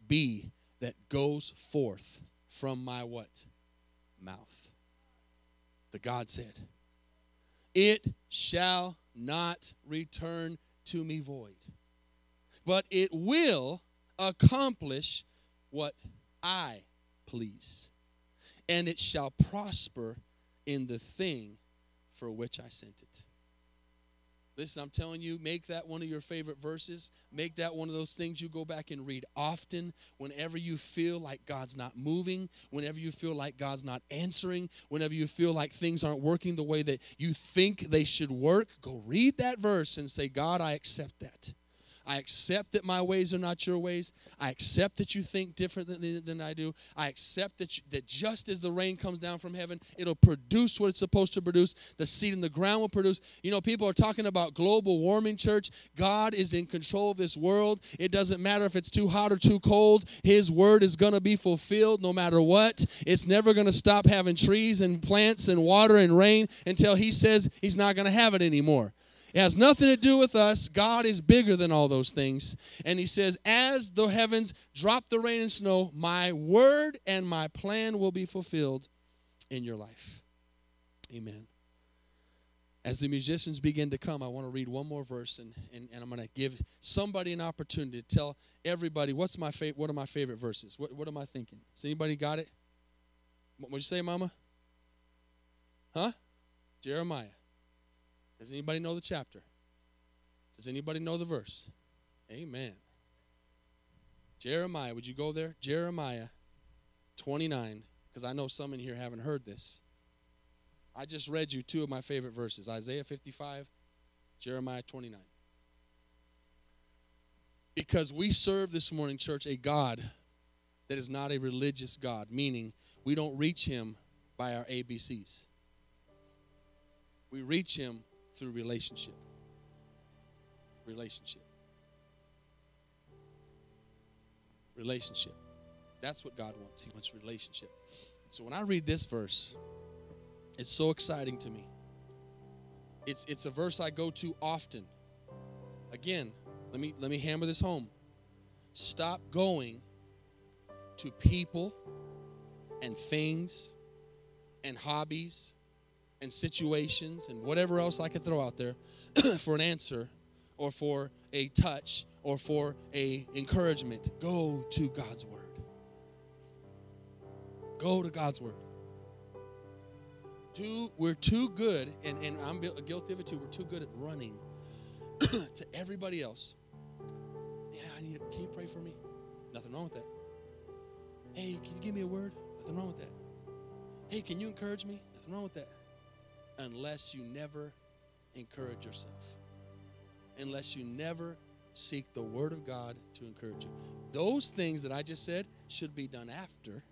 be that goes forth from my what? Mouth. the God said, It shall not return to me void, but it will accomplish what I please, and it shall prosper in the thing for which I sent it. Listen, I'm telling you, make that one of your favorite verses. Make that one of those things you go back and read often. Whenever you feel like God's not moving, whenever you feel like God's not answering, whenever you feel like things aren't working the way that you think they should work, go read that verse and say, God, I accept that. I accept that my ways are not your ways. I accept that you think different than, than I do. I accept that, you, that just as the rain comes down from heaven, it'll produce what it's supposed to produce. The seed in the ground will produce. You know, people are talking about global warming, church. God is in control of this world. It doesn't matter if it's too hot or too cold. His word is going to be fulfilled no matter what. It's never going to stop having trees and plants and water and rain until He says He's not going to have it anymore. It has nothing to do with us. God is bigger than all those things. And he says, As the heavens drop the rain and snow, my word and my plan will be fulfilled in your life. Amen. As the musicians begin to come, I want to read one more verse and, and, and I'm going to give somebody an opportunity to tell everybody what's my favorite, what are my favorite verses? What, what am I thinking? Has anybody got it? What'd you say, Mama? Huh? Jeremiah. Does anybody know the chapter? Does anybody know the verse? Amen. Jeremiah, would you go there? Jeremiah 29, because I know some in here haven't heard this. I just read you two of my favorite verses Isaiah 55, Jeremiah 29. Because we serve this morning, church, a God that is not a religious God, meaning we don't reach Him by our ABCs. We reach Him through relationship. Relationship. Relationship. That's what God wants. He wants relationship. So when I read this verse, it's so exciting to me. It's it's a verse I go to often. Again, let me let me hammer this home. Stop going to people and things and hobbies and situations and whatever else I could throw out there for an answer or for a touch or for a encouragement. Go to God's word. Go to God's word. Too, we're too good, and, and I'm guilty of it too. We're too good at running to everybody else. Yeah, I need. Can you pray for me? Nothing wrong with that. Hey, can you give me a word? Nothing wrong with that. Hey, can you encourage me? Nothing wrong with that unless you never encourage yourself, unless you never seek the Word of God to encourage you. Those things that I just said should be done after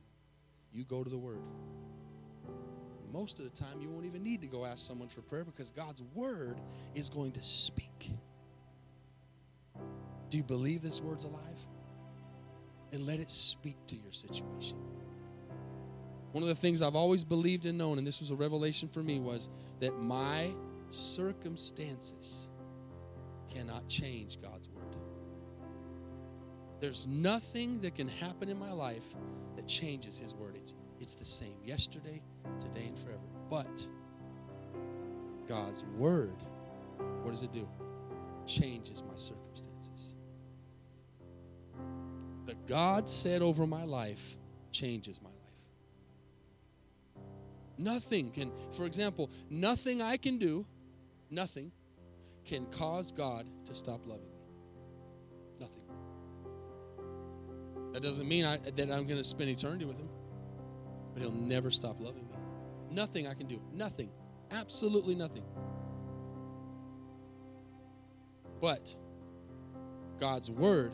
you go to the Word. Most of the time, you won't even need to go ask someone for prayer because God's Word is going to speak. Do you believe this Word's alive? And let it speak to your situation. One of the things I've always believed and known, and this was a revelation for me, was that my circumstances cannot change God's word. There's nothing that can happen in my life that changes his word. It's, it's the same yesterday, today, and forever. But God's word, what does it do? Changes my circumstances. The God said over my life changes my. Nothing can, for example, nothing I can do, nothing can cause God to stop loving me. Nothing. That doesn't mean I, that I'm going to spend eternity with Him, but He'll never stop loving me. Nothing I can do. Nothing. Absolutely nothing. But God's word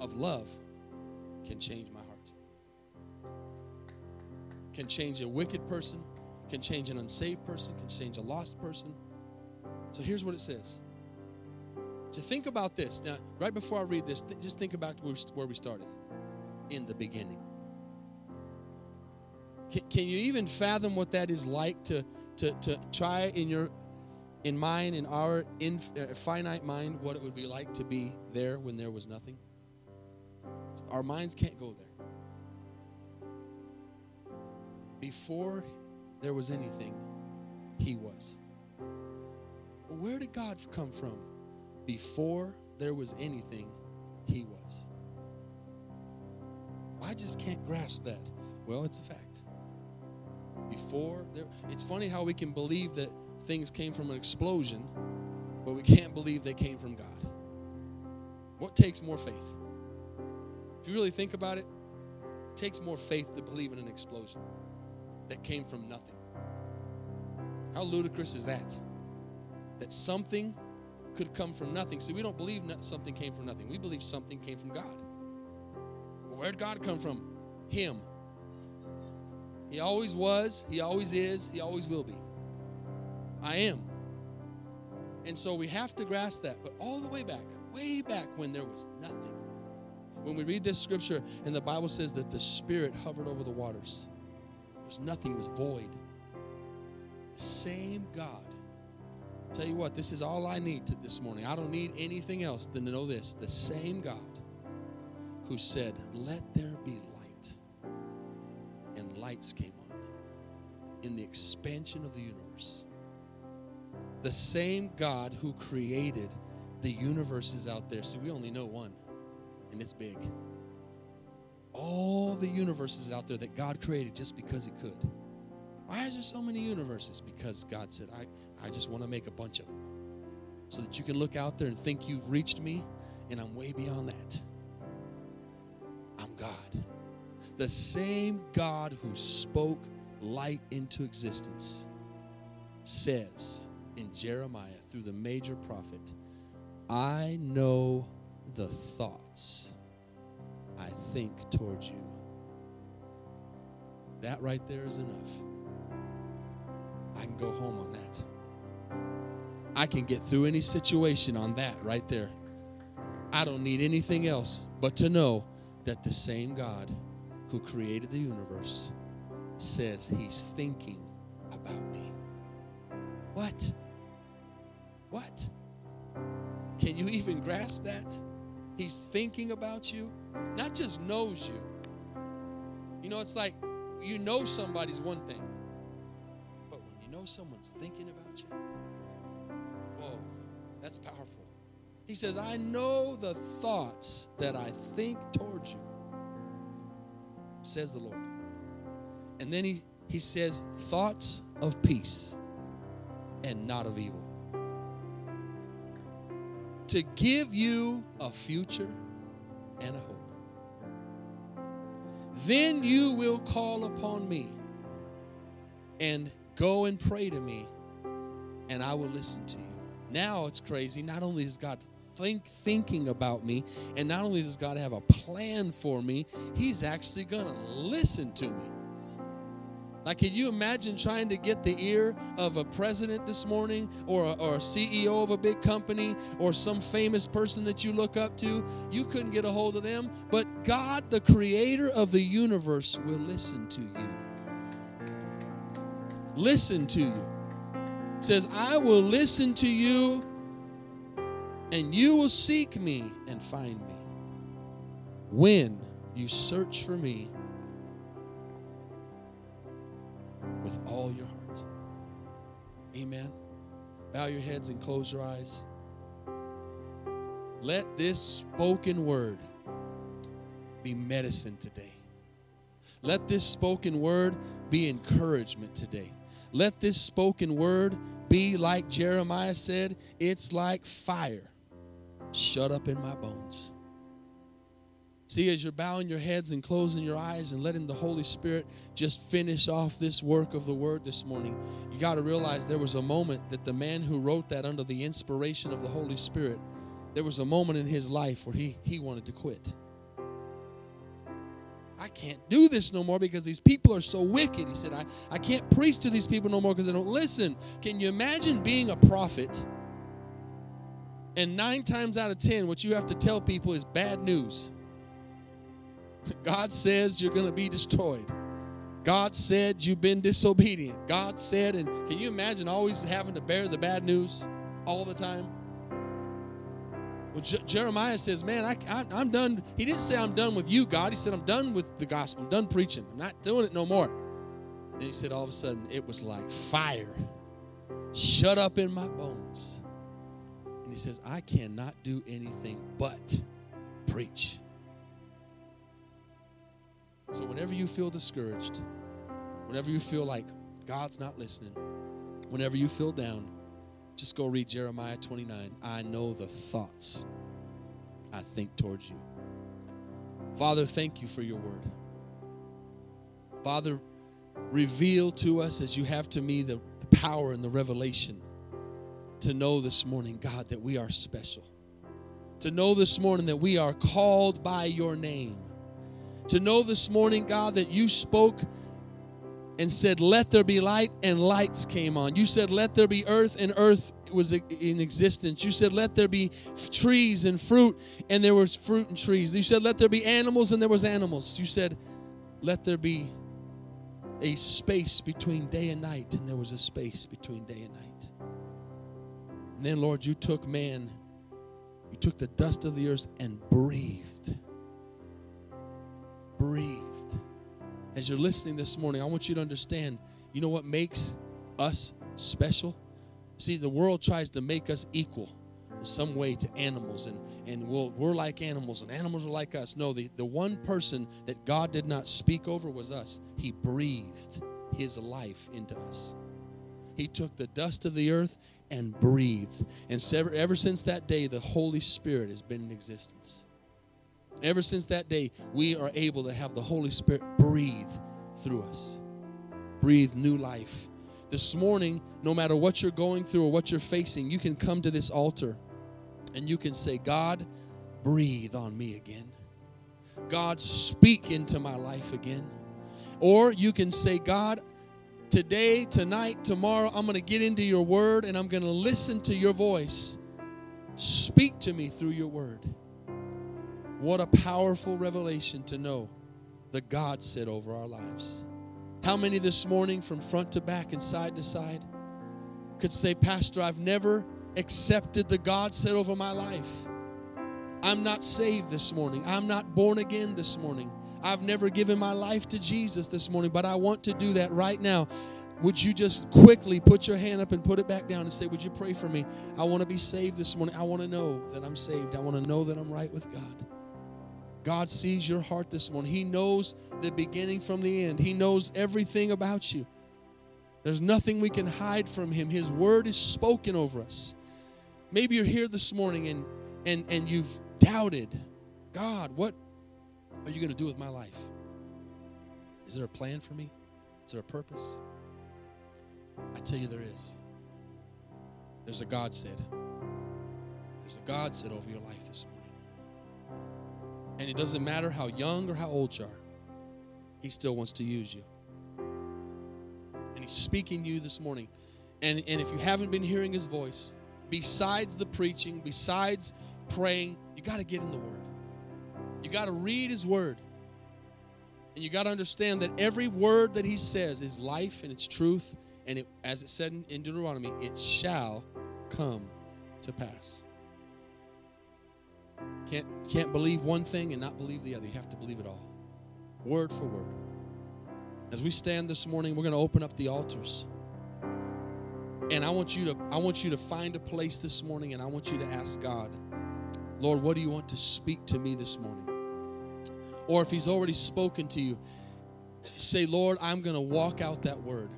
of love can change my can change a wicked person, can change an unsaved person, can change a lost person. So here's what it says. To think about this, now, right before I read this, th- just think about where we started in the beginning. Can, can you even fathom what that is like to, to, to try in your in mine, in our in, uh, finite mind, what it would be like to be there when there was nothing? Our minds can't go there. Before there was anything, he was. Where did God come from? Before there was anything, he was. I just can't grasp that. Well, it's a fact. Before there, it's funny how we can believe that things came from an explosion, but we can't believe they came from God. What takes more faith? If you really think about it, it takes more faith to believe in an explosion that came from nothing. How ludicrous is that? That something could come from nothing. See, we don't believe something came from nothing. We believe something came from God. Well, where did God come from? Him. He always was, He always is, He always will be. I am. And so we have to grasp that. But all the way back, way back when there was nothing. When we read this scripture and the Bible says that the Spirit hovered over the waters, was nothing, it was void. The same God. Tell you what, this is all I need to, this morning. I don't need anything else than to know this. The same God who said, Let there be light, and lights came on in the expansion of the universe. The same God who created the universes out there. See, we only know one, and it's big. All the universes out there that God created just because He could. Why is there so many universes? Because God said, I, I just want to make a bunch of them. So that you can look out there and think you've reached me, and I'm way beyond that. I'm God. The same God who spoke light into existence says in Jeremiah through the major prophet, I know the thoughts I think towards you. That right there is enough. I can go home on that. I can get through any situation on that right there. I don't need anything else but to know that the same God who created the universe says he's thinking about me. What? What? Can you even grasp that? He's thinking about you, not just knows you. You know, it's like you know somebody's one thing, but when you know someone's thinking about you, oh, that's powerful. He says, I know the thoughts that I think towards you, says the Lord. And then he, he says, thoughts of peace and not of evil to give you a future and a hope. Then you will call upon me and go and pray to me, and I will listen to you. Now it's crazy. Not only is God think, thinking about me, and not only does God have a plan for me, He's actually going to listen to me. Like, can you imagine trying to get the ear of a president this morning or a, or a CEO of a big company or some famous person that you look up to? You couldn't get a hold of them, but God, the creator of the universe, will listen to you. Listen to you. says, I will listen to you and you will seek me and find me when you search for me with all your heart. Amen. Bow your heads and close your eyes. Let this spoken word be medicine today. Let this spoken word be encouragement today. Let this spoken word be like Jeremiah said, it's like fire shut up in my bones. See, as you're bowing your heads and closing your eyes and letting the Holy Spirit just finish off this work of the Word this morning, you got to realize there was a moment that the man who wrote that under the inspiration of the Holy Spirit, there was a moment in his life where he, he wanted to quit. I can't do this no more because these people are so wicked. He said, I, I can't preach to these people no more because they don't listen. Can you imagine being a prophet? And nine times out of ten, what you have to tell people is bad news. God says you're going to be destroyed. God said you've been disobedient. God said, and can you imagine always having to bear the bad news all the time? Well, Je- Jeremiah says, Man, I, I, am done. He didn't say, I'm done with you, God. He said, I'm done with the gospel. I'm done preaching. I'm not doing it no more. And he said, All of a sudden, it was like fire shut up in my bones. And he says, I cannot do anything but preach. So, whenever you feel discouraged, whenever you feel like God's not listening, whenever you feel down, just go read Jeremiah 29. I know the thoughts I think towards you. Father, thank you for your word. Father, reveal to us as you have to me the power and the revelation to know this morning, God, that we are special. To know this morning that we are called by your name. To know this morning, God, that you spoke and said, Let there be light, and lights came on. You said, Let there be earth, and earth was in existence. You said, Let there be trees and fruit, and there was fruit and trees. You said, Let there be animals, and there was animals. You said, Let there be a space between day and night, and there was a space between day and night. And then, Lord, you took man, you took the dust of the earth and breathed. Breathed as you're listening this morning, I want you to understand you know what makes us special? See, the world tries to make us equal in some way to animals, and, and we'll, we're like animals, and animals are like us. No, the, the one person that God did not speak over was us. He breathed his life into us. He took the dust of the earth and breathed. And ever, ever since that day, the Holy Spirit has been in existence. Ever since that day, we are able to have the Holy Spirit breathe through us, breathe new life. This morning, no matter what you're going through or what you're facing, you can come to this altar and you can say, God, breathe on me again. God, speak into my life again. Or you can say, God, today, tonight, tomorrow, I'm going to get into your word and I'm going to listen to your voice. Speak to me through your word. What a powerful revelation to know the God said over our lives. How many this morning, from front to back and side to side, could say, Pastor, I've never accepted the God said over my life. I'm not saved this morning. I'm not born again this morning. I've never given my life to Jesus this morning, but I want to do that right now. Would you just quickly put your hand up and put it back down and say, Would you pray for me? I want to be saved this morning. I want to know that I'm saved. I want to know that I'm right with God. God sees your heart this morning. He knows the beginning from the end, He knows everything about you. There's nothing we can hide from Him. His word is spoken over us. Maybe you're here this morning and, and, and you've doubted God, what are you going to do with my life? Is there a plan for me? Is there a purpose? I tell you, there is. There's a God said. There's a God said over your life this morning. And it doesn't matter how young or how old you are, He still wants to use you. And He's speaking to you this morning. And, and if you haven't been hearing His voice, besides the preaching, besides praying, you got to get in the Word. You got to read His Word. And you got to understand that every word that He says is life and it's truth. And it, as it said in, in Deuteronomy, it shall come to pass. Can't, can't believe one thing and not believe the other. You have to believe it all, word for word. As we stand this morning, we're going to open up the altars. And I want you to I want you to find a place this morning and I want you to ask God, Lord, what do you want to speak to me this morning? Or if he's already spoken to you, say, Lord, I'm going to walk out that word.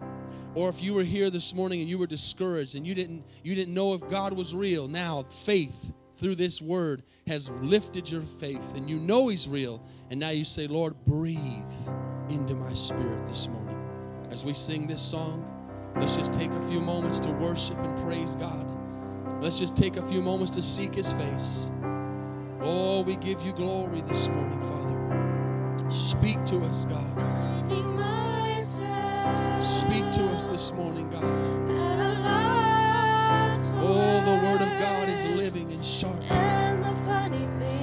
Or if you were here this morning and you were discouraged and you didn't you didn't know if God was real, now faith through this word has lifted your faith and you know He's real. And now you say, Lord, breathe into my spirit this morning. As we sing this song, let's just take a few moments to worship and praise God. Let's just take a few moments to seek His face. Oh, we give you glory this morning, Father. Speak to us, God. Speak to us this morning, God. Is living and sharp.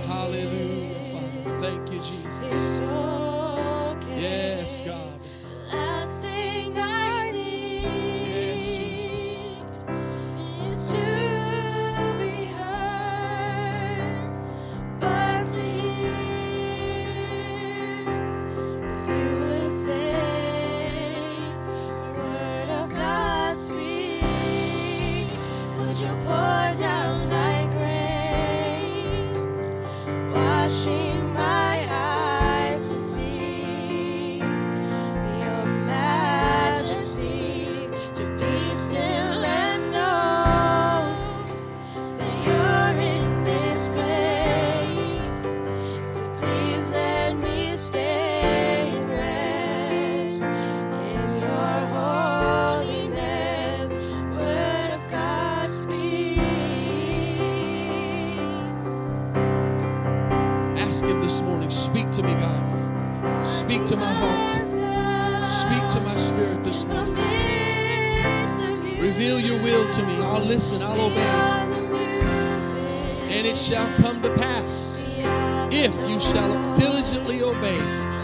Hallelujah, Father. Thank you, Jesus. Yes, God. This morning, speak to me, God. Speak to my heart. Speak to my spirit this morning. Reveal your will to me. I'll listen, I'll obey. And it shall come to pass if you shall diligently obey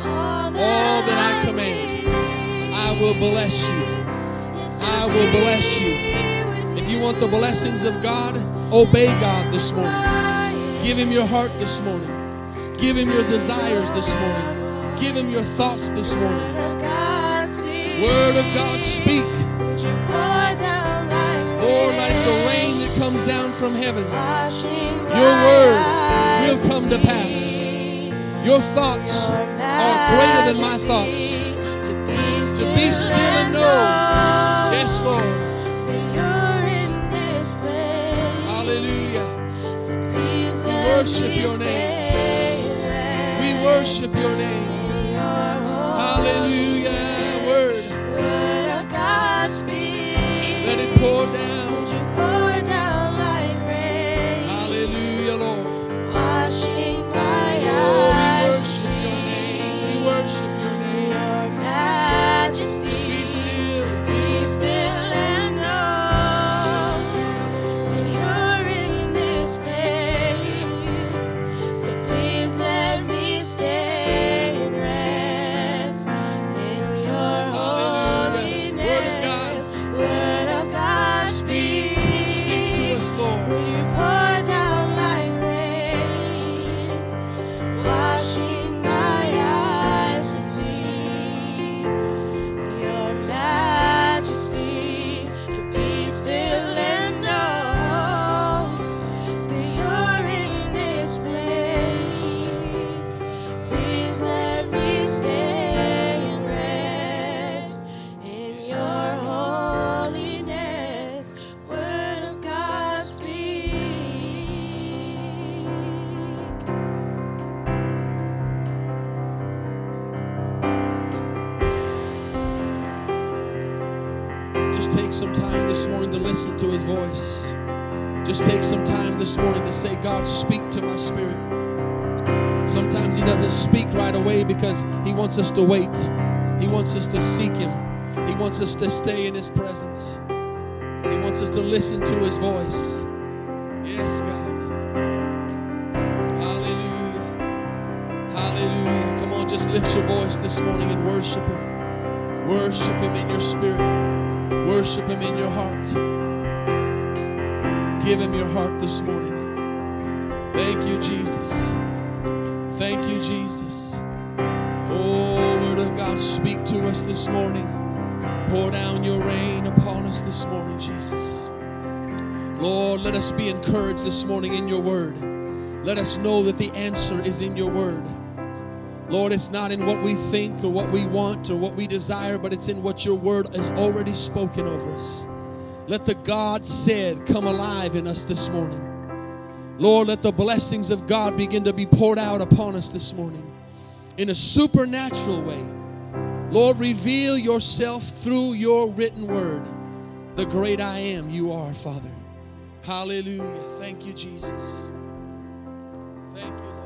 all that I command. I will bless you. I will bless you. If you want the blessings of God, obey God this morning. Give Him your heart this morning. Give Him your desires this morning. Give Him your thoughts this morning. Word of God, speak. Lord, like the rain that comes down from heaven, your word will come to pass. Your thoughts are greater than my thoughts. To be still and know, yes, Lord. Hallelujah. We worship your name. Worship your name. Hallelujah. Word, Word of God speak. let it pour down. Voice. Just take some time this morning to say, God, speak to my spirit. Sometimes he doesn't speak right away because he wants us to wait. He wants us to seek him. He wants us to stay in his presence. He wants us to listen to his voice. Yes, God. Hallelujah. Hallelujah. Come on, just lift your voice this morning and worship him. Worship him in your spirit. Worship Him in your heart. Give Him your heart this morning. Thank you, Jesus. Thank you, Jesus. Oh, Word of God, speak to us this morning. Pour down your rain upon us this morning, Jesus. Lord, let us be encouraged this morning in your Word. Let us know that the answer is in your Word. Lord, it's not in what we think or what we want or what we desire, but it's in what your word has already spoken over us. Let the God said come alive in us this morning. Lord, let the blessings of God begin to be poured out upon us this morning in a supernatural way. Lord, reveal yourself through your written word. The great I am, you are, Father. Hallelujah. Thank you, Jesus. Thank you, Lord.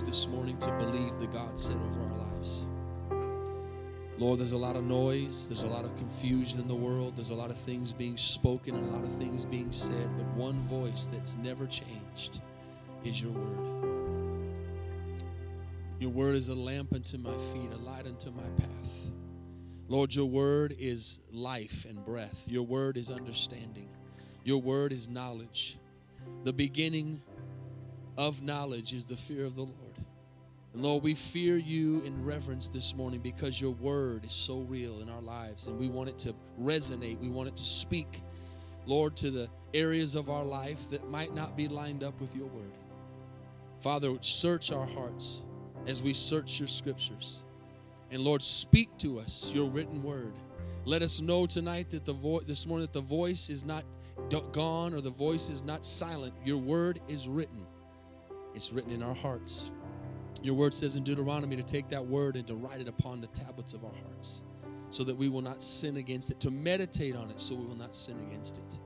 Choose this morning to believe the God said over our lives. Lord, there's a lot of noise, there's a lot of confusion in the world, there's a lot of things being spoken, and a lot of things being said, but one voice that's never changed is your word. Your word is a lamp unto my feet, a light unto my path. Lord, your word is life and breath. Your word is understanding. Your word is knowledge. The beginning of knowledge is the fear of the Lord. And Lord, we fear you in reverence this morning because your word is so real in our lives and we want it to resonate. We want it to speak, Lord, to the areas of our life that might not be lined up with your word. Father, search our hearts as we search your scriptures. And Lord, speak to us your written word. Let us know tonight that the voice this morning that the voice is not gone or the voice is not silent. Your word is written. It's written in our hearts. Your word says in Deuteronomy to take that word and to write it upon the tablets of our hearts so that we will not sin against it, to meditate on it so we will not sin against it.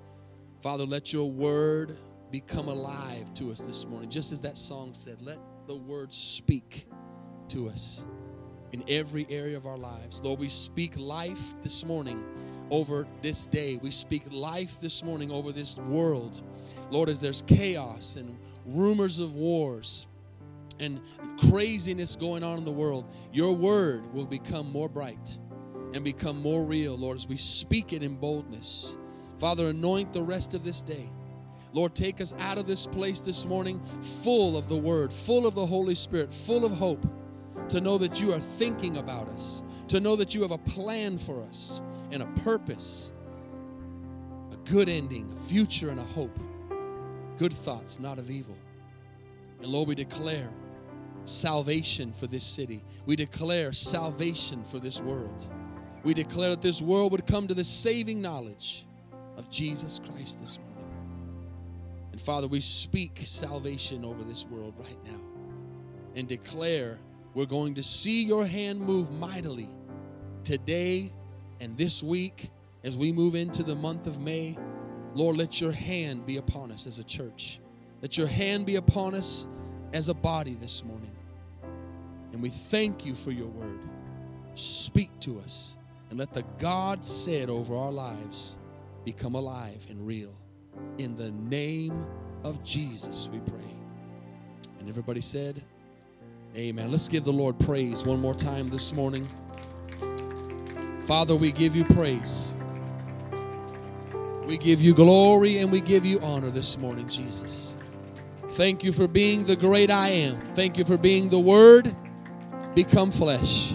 Father, let your word become alive to us this morning. Just as that song said, let the word speak to us in every area of our lives. Lord, we speak life this morning over this day. We speak life this morning over this world. Lord, as there's chaos and rumors of wars, and craziness going on in the world, your word will become more bright and become more real, Lord, as we speak it in boldness. Father, anoint the rest of this day. Lord, take us out of this place this morning full of the word, full of the Holy Spirit, full of hope, to know that you are thinking about us, to know that you have a plan for us and a purpose, a good ending, a future, and a hope. Good thoughts, not of evil. And Lord, we declare salvation for this city. We declare salvation for this world. We declare that this world would come to the saving knowledge of Jesus Christ this morning. And Father, we speak salvation over this world right now and declare we're going to see your hand move mightily today and this week as we move into the month of May. Lord, let your hand be upon us as a church. Let your hand be upon us as a body this morning. And we thank you for your word. Speak to us and let the God said over our lives become alive and real. In the name of Jesus, we pray. And everybody said, Amen. Let's give the Lord praise one more time this morning. Father, we give you praise. We give you glory and we give you honor this morning, Jesus. Thank you for being the great I am. Thank you for being the Word become flesh.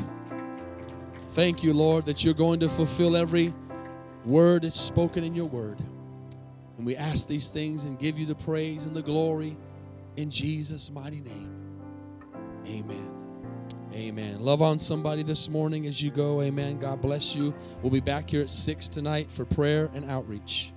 Thank you, Lord, that you're going to fulfill every word that's spoken in your word. And we ask these things and give you the praise and the glory in Jesus' mighty name. Amen. Amen. Love on somebody this morning as you go. Amen. God bless you. We'll be back here at 6 tonight for prayer and outreach.